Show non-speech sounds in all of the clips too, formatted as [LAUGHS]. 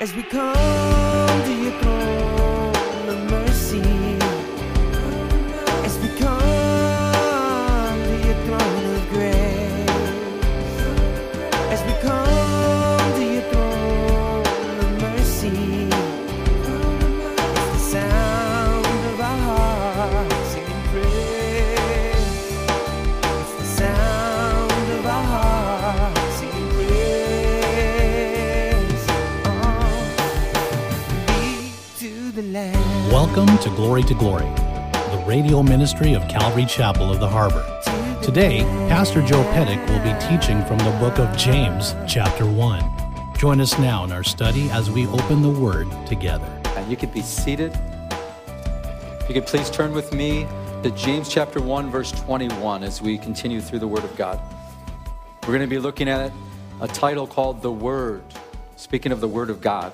as we come to your throne Welcome to Glory to Glory, the radio ministry of Calvary Chapel of the Harbor. Today, Pastor Joe Pettick will be teaching from the book of James, chapter 1. Join us now in our study as we open the Word together. And you could be seated. If you could please turn with me to James chapter 1, verse 21 as we continue through the Word of God. We're going to be looking at a title called The Word, speaking of the Word of God.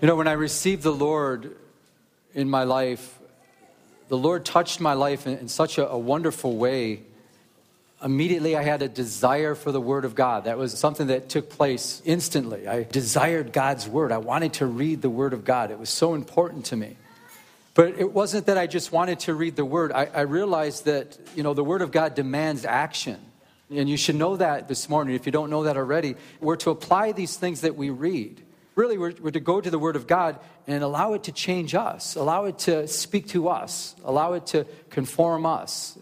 You know, when I received the Lord in my life, the Lord touched my life in, in such a, a wonderful way. Immediately, I had a desire for the Word of God. That was something that took place instantly. I desired God's Word. I wanted to read the Word of God. It was so important to me. But it wasn't that I just wanted to read the Word. I, I realized that, you know, the Word of God demands action. And you should know that this morning. If you don't know that already, we're to apply these things that we read. Really, we're, we're to go to the Word of God and allow it to change us, allow it to speak to us, allow it to conform us.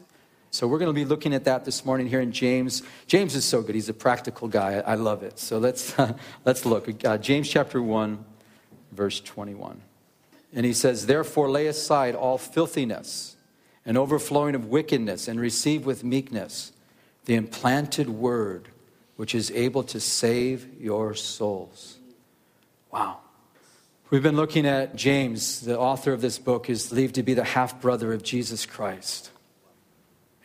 So we're going to be looking at that this morning here in James. James is so good; he's a practical guy. I, love it. So let's [LAUGHS] let's look. Uh, James chapter one, verse twenty-one, and he says, "Therefore lay aside all filthiness and overflowing of wickedness, and receive with meekness the implanted word, which is able to save your souls." Wow. We've been looking at James, the author of this book, is believed to be the half brother of Jesus Christ.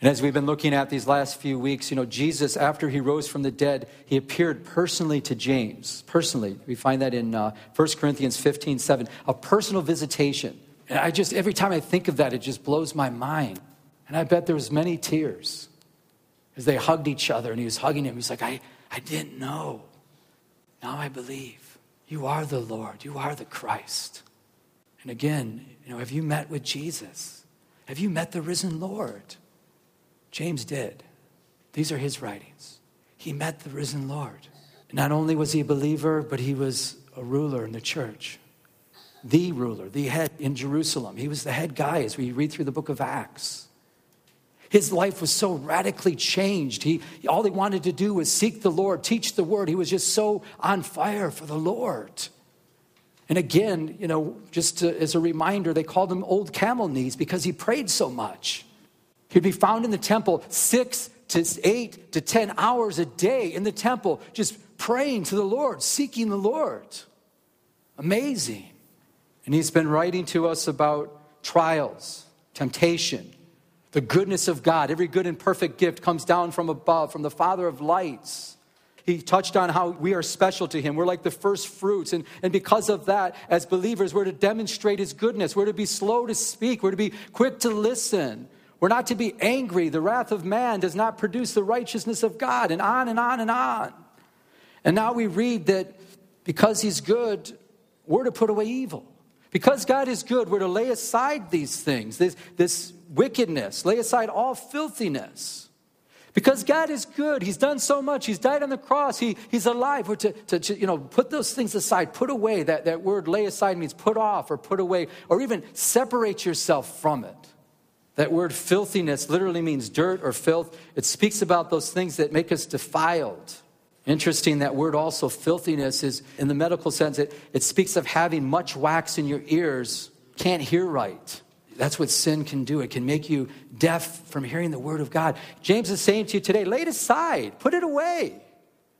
And as we've been looking at these last few weeks, you know, Jesus, after he rose from the dead, he appeared personally to James. Personally. We find that in uh, 1 Corinthians 15 7, a personal visitation. And I just, every time I think of that, it just blows my mind. And I bet there was many tears as they hugged each other and he was hugging him. He's like, I, I didn't know. Now I believe. You are the Lord. You are the Christ. And again, you know, have you met with Jesus? Have you met the risen Lord? James did. These are his writings. He met the risen Lord. Not only was he a believer, but he was a ruler in the church. The ruler, the head in Jerusalem. He was the head guy as we read through the book of Acts. His life was so radically changed. He, all he wanted to do was seek the Lord, teach the word. He was just so on fire for the Lord. And again, you know, just to, as a reminder, they called him Old Camel Knees because he prayed so much. He'd be found in the temple six to eight to 10 hours a day in the temple, just praying to the Lord, seeking the Lord. Amazing. And he's been writing to us about trials, temptation, the goodness of God. Every good and perfect gift comes down from above, from the Father of lights. He touched on how we are special to Him. We're like the first fruits. And, and because of that, as believers, we're to demonstrate His goodness. We're to be slow to speak. We're to be quick to listen. We're not to be angry. The wrath of man does not produce the righteousness of God, and on and on and on. And now we read that because He's good, we're to put away evil. Because God is good, we're to lay aside these things, this, this wickedness, lay aside all filthiness. Because God is good, He's done so much. He's died on the cross, he, He's alive. We're to, to, to, you know, put those things aside, put away. That, that word lay aside means put off or put away, or even separate yourself from it. That word filthiness literally means dirt or filth. It speaks about those things that make us defiled. Interesting, that word also, filthiness, is in the medical sense, it, it speaks of having much wax in your ears, can't hear right. That's what sin can do. It can make you deaf from hearing the word of God. James is saying to you today lay it aside, put it away.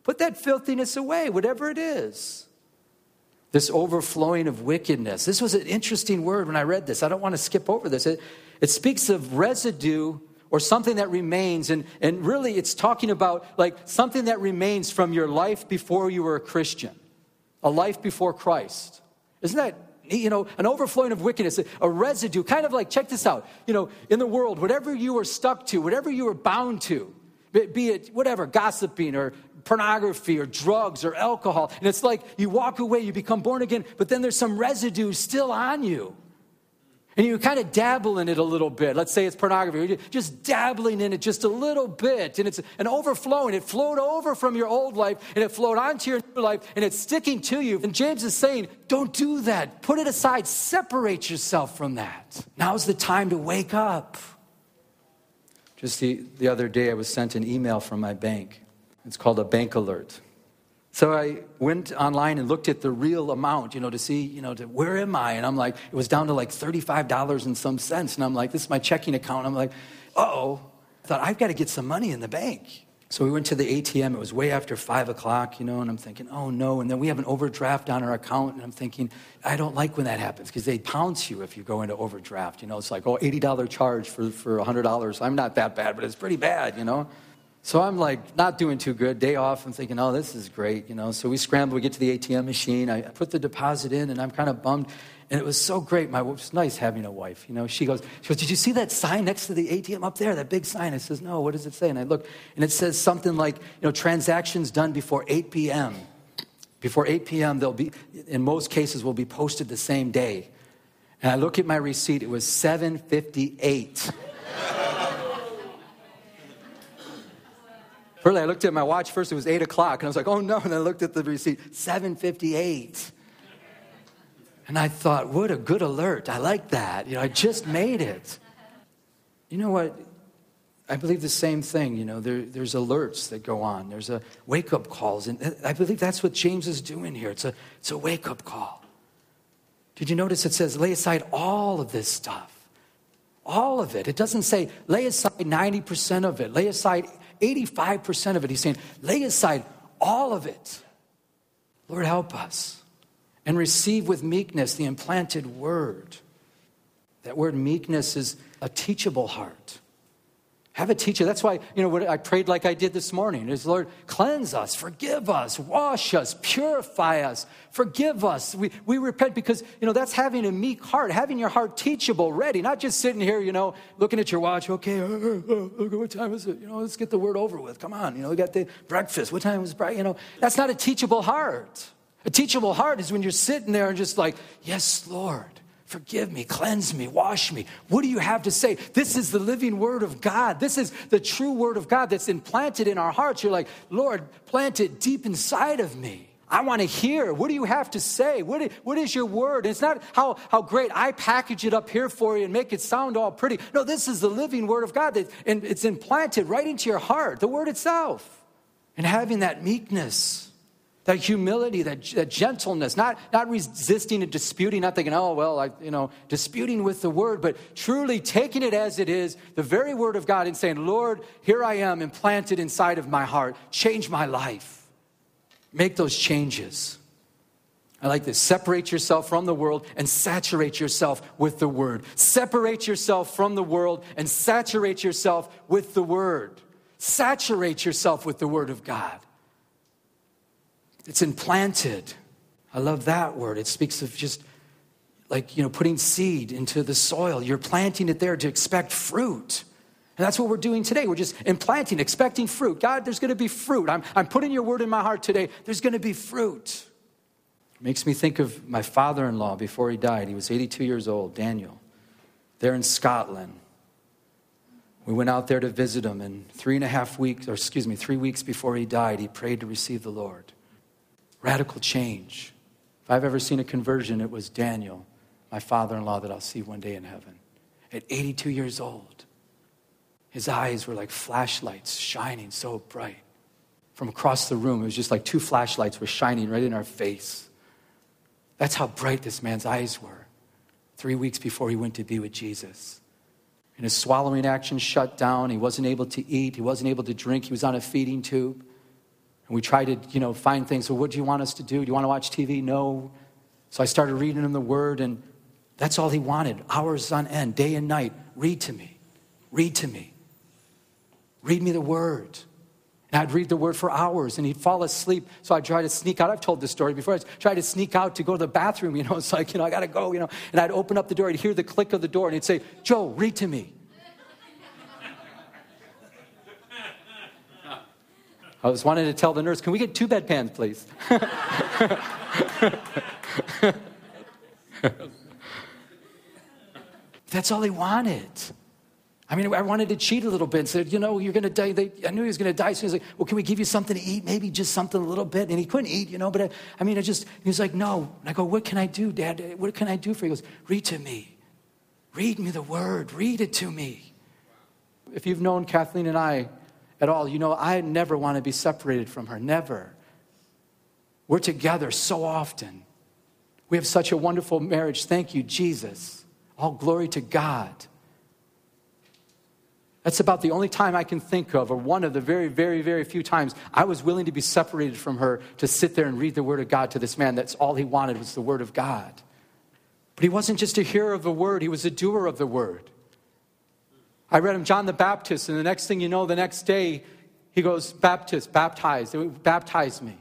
Put that filthiness away, whatever it is. This overflowing of wickedness. This was an interesting word when I read this. I don't want to skip over this. It, it speaks of residue or something that remains. And, and really, it's talking about like something that remains from your life before you were a Christian, a life before Christ. Isn't that, you know, an overflowing of wickedness, a residue, kind of like, check this out, you know, in the world, whatever you were stuck to, whatever you were bound to, be it whatever, gossiping or pornography or drugs or alcohol. And it's like you walk away, you become born again, but then there's some residue still on you. And you kind of dabble in it a little bit. Let's say it's pornography. You're just dabbling in it just a little bit. And it's an overflowing. It flowed over from your old life and it flowed onto your new life and it's sticking to you. And James is saying, don't do that. Put it aside. Separate yourself from that. Now's the time to wake up. Just the, the other day, I was sent an email from my bank. It's called a bank alert. So I went online and looked at the real amount, you know, to see, you know, to, where am I? And I'm like, it was down to like $35 and some cents. And I'm like, this is my checking account. I'm like, oh, I thought, I've got to get some money in the bank. So we went to the ATM. It was way after five o'clock, you know, and I'm thinking, oh no. And then we have an overdraft on our account. And I'm thinking, I don't like when that happens because they pounce you if you go into overdraft. You know, it's like, oh, $80 charge for, for $100. I'm not that bad, but it's pretty bad, you know. So I'm like not doing too good. Day off, I'm thinking, oh, this is great, you know. So we scramble, we get to the ATM machine. I put the deposit in, and I'm kind of bummed. And it was so great. My it's nice having a wife, you know. She goes, she goes, did you see that sign next to the ATM up there? That big sign. I says, no. What does it say? And I look, and it says something like, you know, transactions done before 8 p.m. Before 8 p.m., they'll be, in most cases, will be posted the same day. And I look at my receipt. It was 758. First, I looked at my watch. First, it was 8 o'clock. And I was like, oh no. And I looked at the receipt 758. And I thought, what a good alert. I like that. You know, I just made it. You know what? I believe the same thing. You know, there, there's alerts that go on, there's a wake up calls. And I believe that's what James is doing here. It's a, it's a wake up call. Did you notice it says, lay aside all of this stuff? All of it. It doesn't say, lay aside 90% of it, lay aside 85% of it. He's saying, lay aside all of it. Lord, help us. And receive with meekness the implanted word. That word meekness is a teachable heart. Have a teacher. That's why, you know, what I prayed like I did this morning is, Lord, cleanse us, forgive us, wash us, purify us, forgive us. We, we repent because, you know, that's having a meek heart, having your heart teachable, ready, not just sitting here, you know, looking at your watch. Okay, uh, uh, uh, what time is it? You know, let's get the word over with. Come on, you know, we got the breakfast. What time is bright? You know, that's not a teachable heart. A teachable heart is when you're sitting there and just like, yes, Lord. Forgive me, cleanse me, wash me. What do you have to say? This is the living word of God. This is the true word of God that's implanted in our hearts. You're like, Lord, plant it deep inside of me. I want to hear. What do you have to say? What is, what is your word? It's not how, how great I package it up here for you and make it sound all pretty. No, this is the living word of God, that, and it's implanted right into your heart, the word itself. And having that meekness that humility, that, that, gentleness, not, not resisting and disputing, not thinking, oh, well, I, you know, disputing with the word, but truly taking it as it is, the very word of God, and saying, Lord, here I am implanted inside of my heart. Change my life. Make those changes. I like this. Separate yourself from the world and saturate yourself with the word. Separate yourself from the world and saturate yourself with the word. Saturate yourself with the word of God. It's implanted. I love that word. It speaks of just like, you know, putting seed into the soil. You're planting it there to expect fruit. And that's what we're doing today. We're just implanting, expecting fruit. God, there's going to be fruit. I'm, I'm putting your word in my heart today. There's going to be fruit. It makes me think of my father in law before he died. He was 82 years old, Daniel, there in Scotland. We went out there to visit him, and three and a half weeks, or excuse me, three weeks before he died, he prayed to receive the Lord. Radical change. If I've ever seen a conversion, it was Daniel, my father in law, that I'll see one day in heaven. At 82 years old, his eyes were like flashlights shining so bright. From across the room, it was just like two flashlights were shining right in our face. That's how bright this man's eyes were three weeks before he went to be with Jesus. And his swallowing action shut down. He wasn't able to eat. He wasn't able to drink. He was on a feeding tube. And we tried to, you know, find things. So, what do you want us to do? Do you want to watch TV? No. So I started reading him the word, and that's all he wanted hours on end, day and night. Read to me. Read to me. Read me the word. And I'd read the word for hours and he'd fall asleep. So I'd try to sneak out. I've told this story before. I'd try to sneak out to go to the bathroom. You know, [LAUGHS] it's like, you know, I got to go, you know. And I'd open up the door. I'd hear the click of the door and he'd say, Joe, read to me. I was wanting to tell the nurse, can we get two bedpans, please? [LAUGHS] That's all he wanted. I mean, I wanted to cheat a little bit and said, you know, you're going to die. They, I knew he was going to die. So he was like, well, can we give you something to eat? Maybe just something a little bit. And he couldn't eat, you know, but I, I mean, I just, he was like, no. And I go, what can I do, Dad? What can I do for you? He goes, read to me. Read me the word. Read it to me. If you've known Kathleen and I at all, you know I never want to be separated from her. Never. We're together so often. We have such a wonderful marriage. Thank you, Jesus. All glory to God. That's about the only time I can think of, or one of the very, very, very few times I was willing to be separated from her to sit there and read the Word of God to this man. That's all he wanted was the Word of God. But he wasn't just a hearer of the Word, he was a doer of the Word. I read him John the Baptist, and the next thing you know, the next day, he goes, Baptist, baptize, baptize me.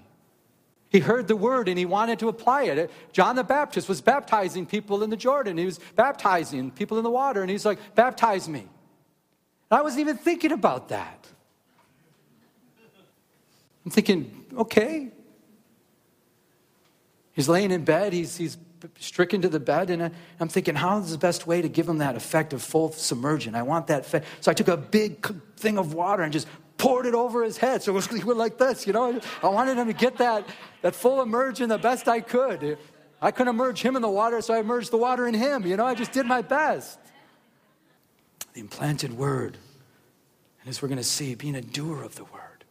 He heard the word and he wanted to apply it. John the Baptist was baptizing people in the Jordan. He was baptizing people in the water, and he's like, Baptize me. And I wasn't even thinking about that. I'm thinking, okay. He's laying in bed, he's, he's stricken to the bed, and I'm thinking, how is the best way to give him that effect of full submersion? I want that. So I took a big thing of water and just poured it over his head. So he [LAUGHS] went like this, you know. I wanted him to get that, that full immersion the best I could. I couldn't immerse him in the water, so I immersed the water in him. You know, I just did my best. The implanted word. And as we're going to see, being a doer of the word.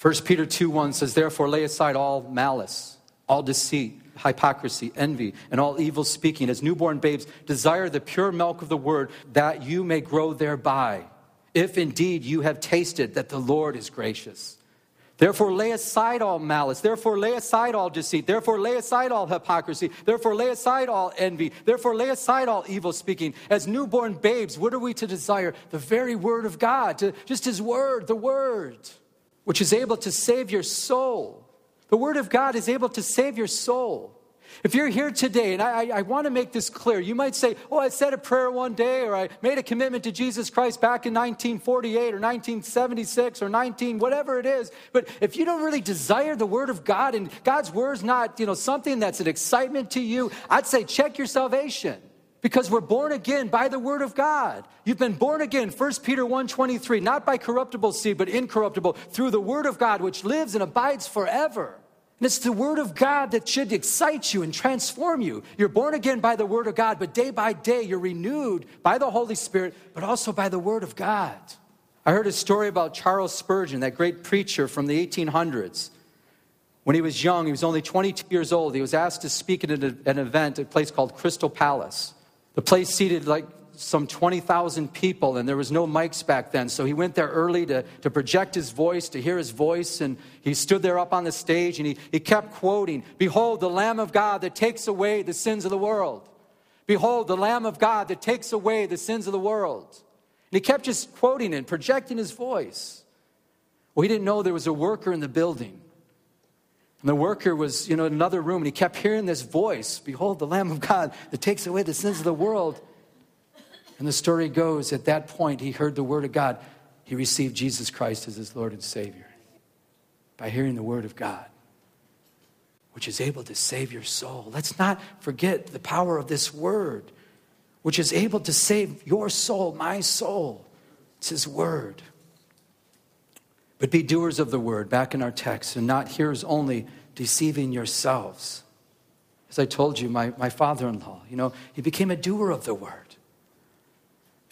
1 Peter 2 1 says, Therefore, lay aside all malice, all deceit hypocrisy, envy, and all evil speaking. As newborn babes, desire the pure milk of the word that you may grow thereby, if indeed you have tasted that the Lord is gracious. Therefore, lay aside all malice. Therefore, lay aside all deceit. Therefore, lay aside all hypocrisy. Therefore, lay aside all envy. Therefore, lay aside all evil speaking. As newborn babes, what are we to desire? The very word of God, to, just His word, the word, which is able to save your soul. The Word of God is able to save your soul. If you're here today, and I, I, I want to make this clear, you might say, Oh, I said a prayer one day, or I made a commitment to Jesus Christ back in 1948 or 1976 or 19, whatever it is. But if you don't really desire the Word of God and God's Word is not, you know, something that's an excitement to you, I'd say check your salvation because we're born again by the word of god you've been born again 1 peter 1.23 not by corruptible seed but incorruptible through the word of god which lives and abides forever and it's the Word of God that should excite you and transform you. You're born again by the Word of God, but day by day you're renewed by the Holy Spirit, but also by the Word of God. I heard a story about Charles Spurgeon, that great preacher from the 1800s. When he was young, he was only 22 years old, he was asked to speak at an event at a place called Crystal Palace. The place seated like some 20,000 people, and there was no mics back then. So he went there early to, to project his voice, to hear his voice, and he stood there up on the stage and he, he kept quoting Behold, the Lamb of God that takes away the sins of the world. Behold, the Lamb of God that takes away the sins of the world. And he kept just quoting and projecting his voice. Well, he didn't know there was a worker in the building. And the worker was, you know, in another room, and he kept hearing this voice Behold, the Lamb of God that takes away the sins of the world. And the story goes at that point, he heard the word of God. He received Jesus Christ as his Lord and Savior by hearing the word of God, which is able to save your soul. Let's not forget the power of this word, which is able to save your soul, my soul. It's his word. But be doers of the word, back in our text, and not hearers only, deceiving yourselves. As I told you, my, my father in law, you know, he became a doer of the word.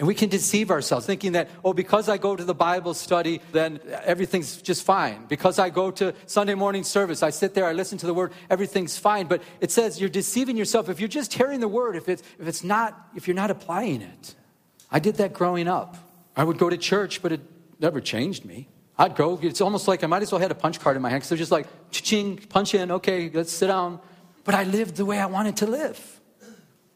And we can deceive ourselves thinking that, oh, because I go to the Bible study, then everything's just fine. Because I go to Sunday morning service, I sit there, I listen to the word, everything's fine. But it says you're deceiving yourself if you're just hearing the word, if it's, if it's not, if you're not applying it. I did that growing up. I would go to church, but it never changed me. I'd go, it's almost like I might as well have a punch card in my hand because they're just like, ching, punch in, okay, let's sit down. But I lived the way I wanted to live.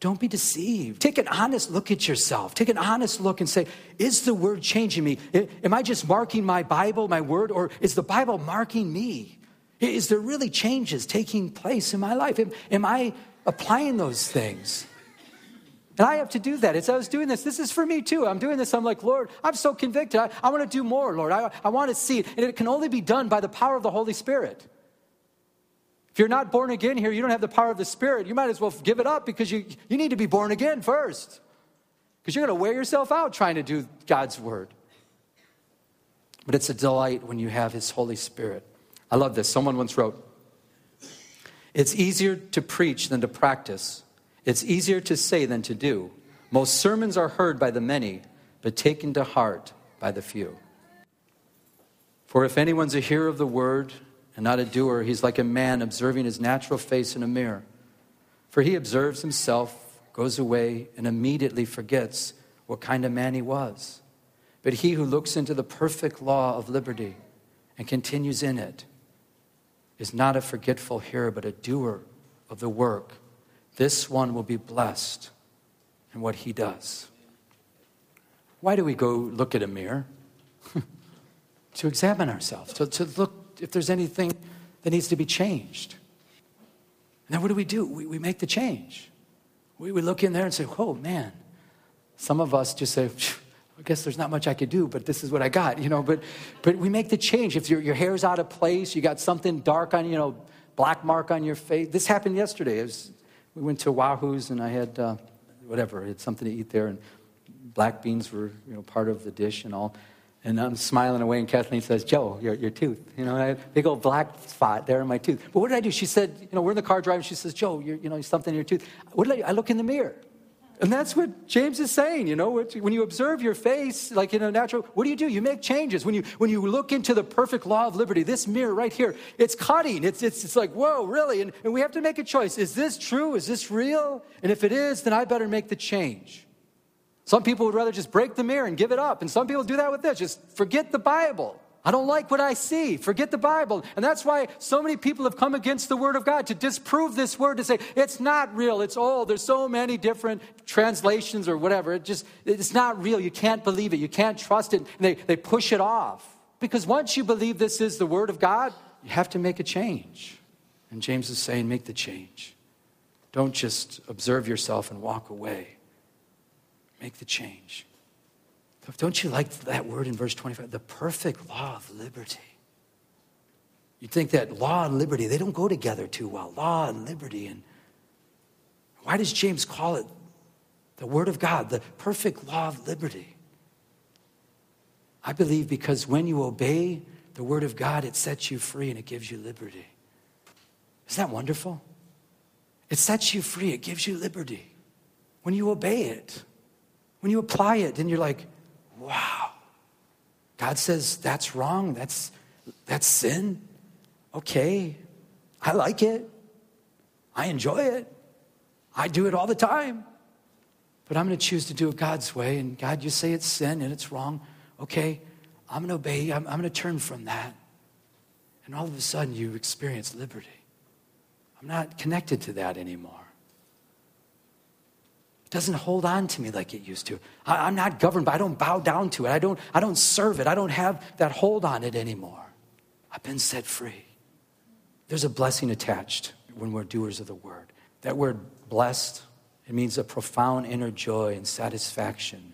Don't be deceived. Take an honest look at yourself. Take an honest look and say, is the word changing me? Am I just marking my Bible, my word, or is the Bible marking me? Is there really changes taking place in my life? Am, am I applying those things? And I have to do that. As I was doing this, this is for me too. I'm doing this. I'm like, Lord, I'm so convicted. I, I want to do more, Lord. I, I want to see it. And it can only be done by the power of the Holy Spirit. If you're not born again here, you don't have the power of the Spirit, you might as well give it up because you, you need to be born again first. Because you're going to wear yourself out trying to do God's word. But it's a delight when you have His Holy Spirit. I love this. Someone once wrote, It's easier to preach than to practice it's easier to say than to do. Most sermons are heard by the many, but taken to heart by the few. For if anyone's a hearer of the word and not a doer, he's like a man observing his natural face in a mirror. For he observes himself, goes away, and immediately forgets what kind of man he was. But he who looks into the perfect law of liberty and continues in it is not a forgetful hearer, but a doer of the work this one will be blessed in what he does. Why do we go look at a mirror? [LAUGHS] to examine ourselves, to, to look if there's anything that needs to be changed. And then what do we do? We, we make the change. We, we look in there and say, oh man. Some of us just say, I guess there's not much I could do, but this is what I got, you know. But, but we make the change. If your, your hair's out of place, you got something dark on, you know, black mark on your face. This happened yesterday. Was we went to Wahoo's and I had uh, whatever, I had something to eat there, and black beans were you know part of the dish and all. And I'm smiling away, and Kathleen says, "Joe, your, your tooth, you know, I big old black spot there in my tooth." But what did I do? She said, "You know, we're in the car driving." She says, "Joe, you know, something in your tooth." What did I? I look in the mirror. And that's what James is saying, you know, when you observe your face, like in a natural, what do you do? You make changes. When you, when you look into the perfect law of liberty, this mirror right here, it's cutting. It's, it's, it's like, whoa, really? And, and we have to make a choice. Is this true? Is this real? And if it is, then I better make the change. Some people would rather just break the mirror and give it up. And some people do that with this, just forget the Bible. I don't like what I see. Forget the Bible. And that's why so many people have come against the Word of God to disprove this Word, to say it's not real, it's old. There's so many different translations or whatever. It just, it's not real. You can't believe it. You can't trust it. And they, they push it off. Because once you believe this is the Word of God, you have to make a change. And James is saying, make the change. Don't just observe yourself and walk away. Make the change. Don't you like that word in verse 25? The perfect law of liberty. You'd think that law and liberty, they don't go together too well. Law and liberty. And why does James call it the Word of God, the perfect law of liberty? I believe because when you obey the Word of God, it sets you free and it gives you liberty. Isn't that wonderful? It sets you free, it gives you liberty. When you obey it, when you apply it, then you're like, wow. God says that's wrong. That's, that's sin. Okay. I like it. I enjoy it. I do it all the time. But I'm going to choose to do it God's way. And God, you say it's sin and it's wrong. Okay. I'm going to obey. I'm, I'm going to turn from that. And all of a sudden, you experience liberty. I'm not connected to that anymore doesn't hold on to me like it used to. I, am not governed, but I don't bow down to it. I don't, I don't serve it. I don't have that hold on it anymore. I've been set free. There's a blessing attached when we're doers of the word. That word blessed, it means a profound inner joy and satisfaction.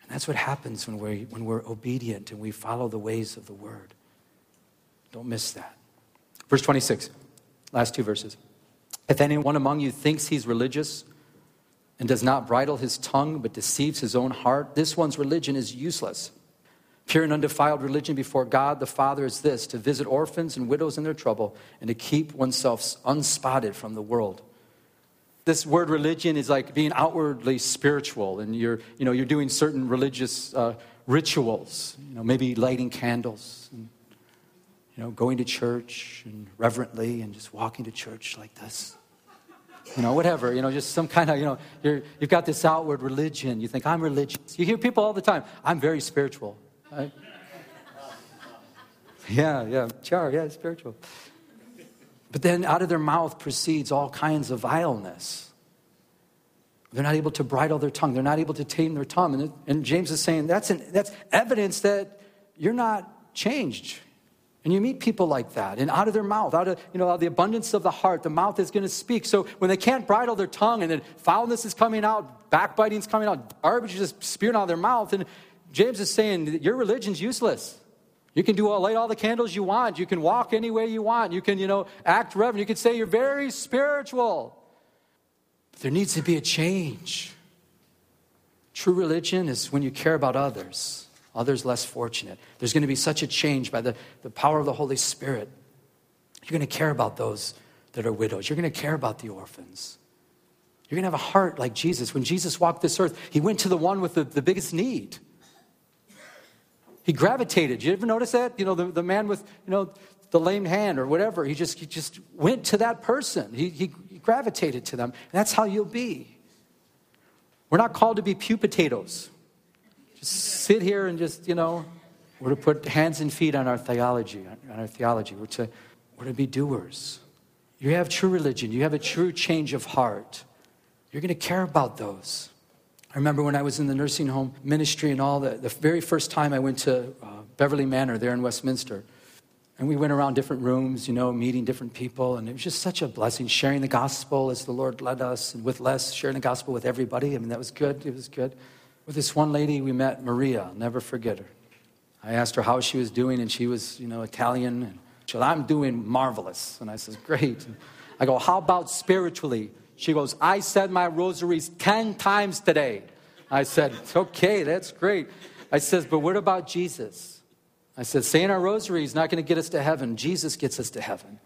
And that's what happens when, we're, when we're obedient and we follow the ways of the word. Don't miss that. Verse 26, last two verses. If anyone among you thinks he's religious, and does not bridle his tongue but deceives his own heart, this one's religion is useless. Pure and undefiled religion before God the Father is this to visit orphans and widows in their trouble and to keep oneself unspotted from the world. This word religion is like being outwardly spiritual, and you're, you know, you're doing certain religious uh, rituals, you know, maybe lighting candles, and, you know, going to church and reverently and just walking to church like this you know, whatever, you know, just some kind of, you know, you have got this outward religion. You think, I'm religious. You hear people all the time, I'm very spiritual. Right? [LAUGHS] Yeah, yeah, char, yeah, spiritual. But then out of their mouth proceeds all kinds of vileness. They're not able to bridle their tongue. They're not able to tame their tongue. And, and James is saying that's, an, that's evidence that you're not changed. And you meet people like that, and out of their mouth, out of, you know, out of the abundance of the heart, the mouth is going to speak. So when they can't bridle their tongue and then foulness is coming out, backbiting is coming out, garbage is just spewing out of their mouth. And James is saying your religion's useless. You can do all, light all the candles you want. You can walk any way you want. You can, you know, act reverent. You can say you're very spiritual. But there needs to be a change. True religion is when you care about others, others less fortunate. There's going to be such a change by the, the power of the Holy Spirit. You're going to care about those that are widows. You're going to care about the orphans. You're going to have a heart like Jesus. When Jesus walked this earth, he went to the one with the, the biggest need. He gravitated. You ever notice that? You know, the, the man with, you know, the lame hand or whatever. He just, he just went to that person. He, he, gravitated to them. And that's how you'll be. We're not called to be pew potatoes. Just sit here and just, you know, we're to put hands and feet on our theology, on our theology. We're to, we're to be doers. You have true religion. You have a true change of heart. You're going to care about those. I remember when I was in the nursing home ministry and all, the, the very first time I went to uh, Beverly Manor there in Westminster. And we went around different rooms, you know, meeting different people. And it was just such a blessing, sharing the gospel as the Lord led us, and with Les, sharing the gospel with everybody. I mean, that was good. It was good. With this one lady we met, Maria, I'll never forget her. I asked her how she was doing, and she was, you know, Italian. And she said, I'm doing marvelous. And I said, Great. And I go, How about spiritually? She goes, I said my rosaries 10 times today. I said, okay, that's great. I says, but what about Jesus? I said, saying our rosary is not going to get us to heaven. Jesus gets us to heaven.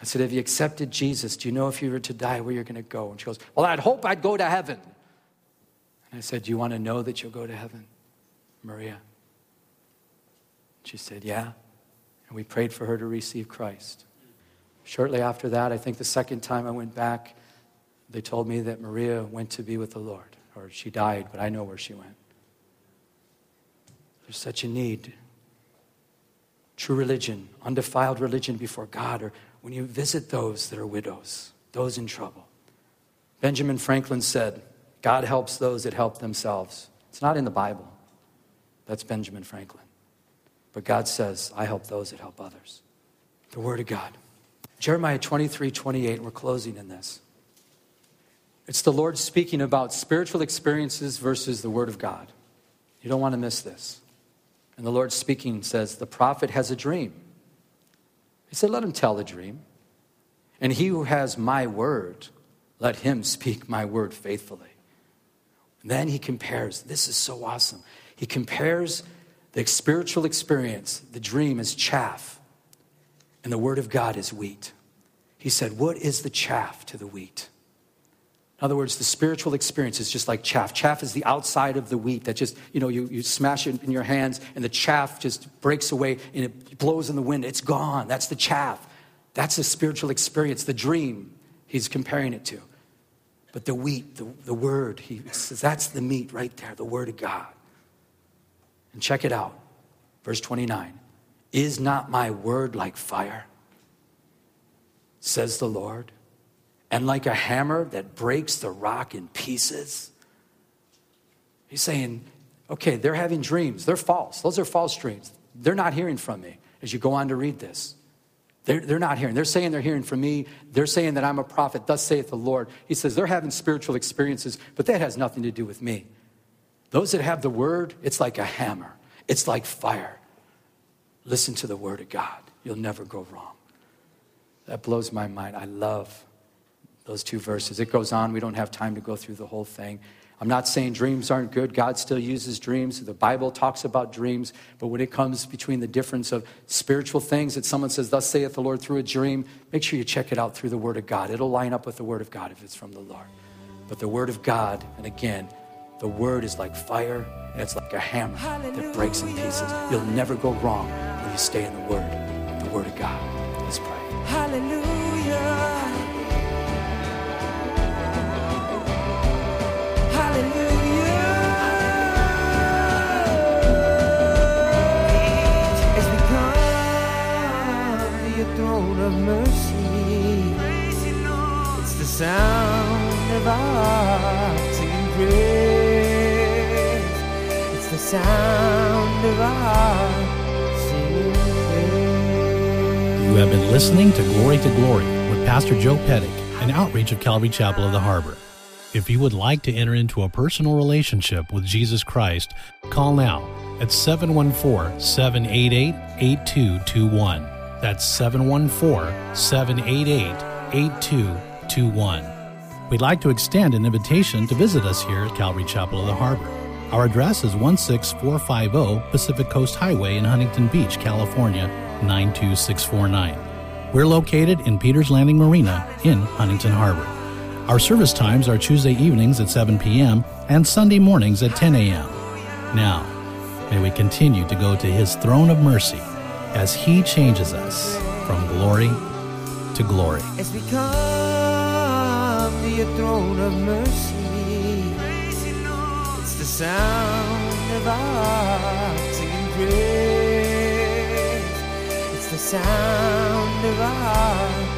I said, have you accepted Jesus? Do you know if you were to die where you're going to go? And she goes, well, I'd hope I'd go to heaven. And I said, do you want to know that you'll go to heaven, Maria? She said, yeah. And we prayed for her to receive Christ. Shortly after that, I think the second time I went back, they told me that Maria went to be with the Lord, or she died, but I know where she went. There's such a need. True religion, undefiled religion before God, or when you visit those that are widows, those in trouble. Benjamin Franklin said, God helps those that help themselves. It's not in the Bible. That's Benjamin Franklin. But God says, I help those that help others. The Word of God. Jeremiah 23 28, we're closing in this. It's the Lord speaking about spiritual experiences versus the Word of God. You don't want to miss this. And the Lord speaking says, The prophet has a dream. He said, Let him tell the dream. And he who has my word, let him [LAUGHS] speak my word faithfully. Then he compares. This is so awesome. He compares the spiritual experience, the dream is chaff, and the word of God is wheat. He said, What is the chaff to the wheat? In other words, the spiritual experience is just like chaff. Chaff is the outside of the wheat that just, you know, you, you smash it in your hands and the chaff just breaks away and it blows in the wind. It's gone. That's the chaff. That's the spiritual experience, the dream he's comparing it to. But the wheat, the, the word, he says that's the meat right there, the word of God. And check it out. Verse 29 Is not my word like fire? Says the Lord and like a hammer that breaks the rock in pieces. He's saying, okay, they're having dreams. They're false. Those are false dreams. They're not hearing from me as you go on to read this. They're, they're not hearing. They're saying they're hearing from me. They're saying that I'm a prophet. Thus saith the Lord. He says they're having spiritual experiences, but that has nothing to do with me. Those that have the word, it's like a hammer, it's like fire. Listen to the word of God. You'll never go wrong. That blows my mind. I love those two verses. It goes on. We don't have time to go through the whole thing. I'm not saying dreams aren't good. God still uses dreams. The Bible talks about dreams. But when it comes between the difference of spiritual things that someone says, Thus saith the Lord through a dream, make sure you check it out through the Word of God. It'll line up with the Word of God if it's from the Lord. But the Word of God, and again, the Word is like fire and it's like a hammer that breaks in pieces. You'll never go wrong when you stay in the Word, the Word of God. Let's pray. Hallelujah. Sound of our singing praise. It's the sound of our singing praise. You have been listening to Glory to Glory with Pastor Joe Pettick, an outreach of Calvary Chapel of the Harbor. If you would like to enter into a personal relationship with Jesus Christ, call now at 714 788 8221. That's 714 788 8221. We'd like to extend an invitation to visit us here at Calvary Chapel of the Harbor. Our address is 16450 Pacific Coast Highway in Huntington Beach, California 92649. We're located in Peters Landing Marina in Huntington Harbor. Our service times are Tuesday evenings at 7 p.m. and Sunday mornings at 10 a.m. Now, may we continue to go to His throne of mercy as He changes us from glory to glory. Your throne of mercy, it's the sound of our singing praise. It's the sound of our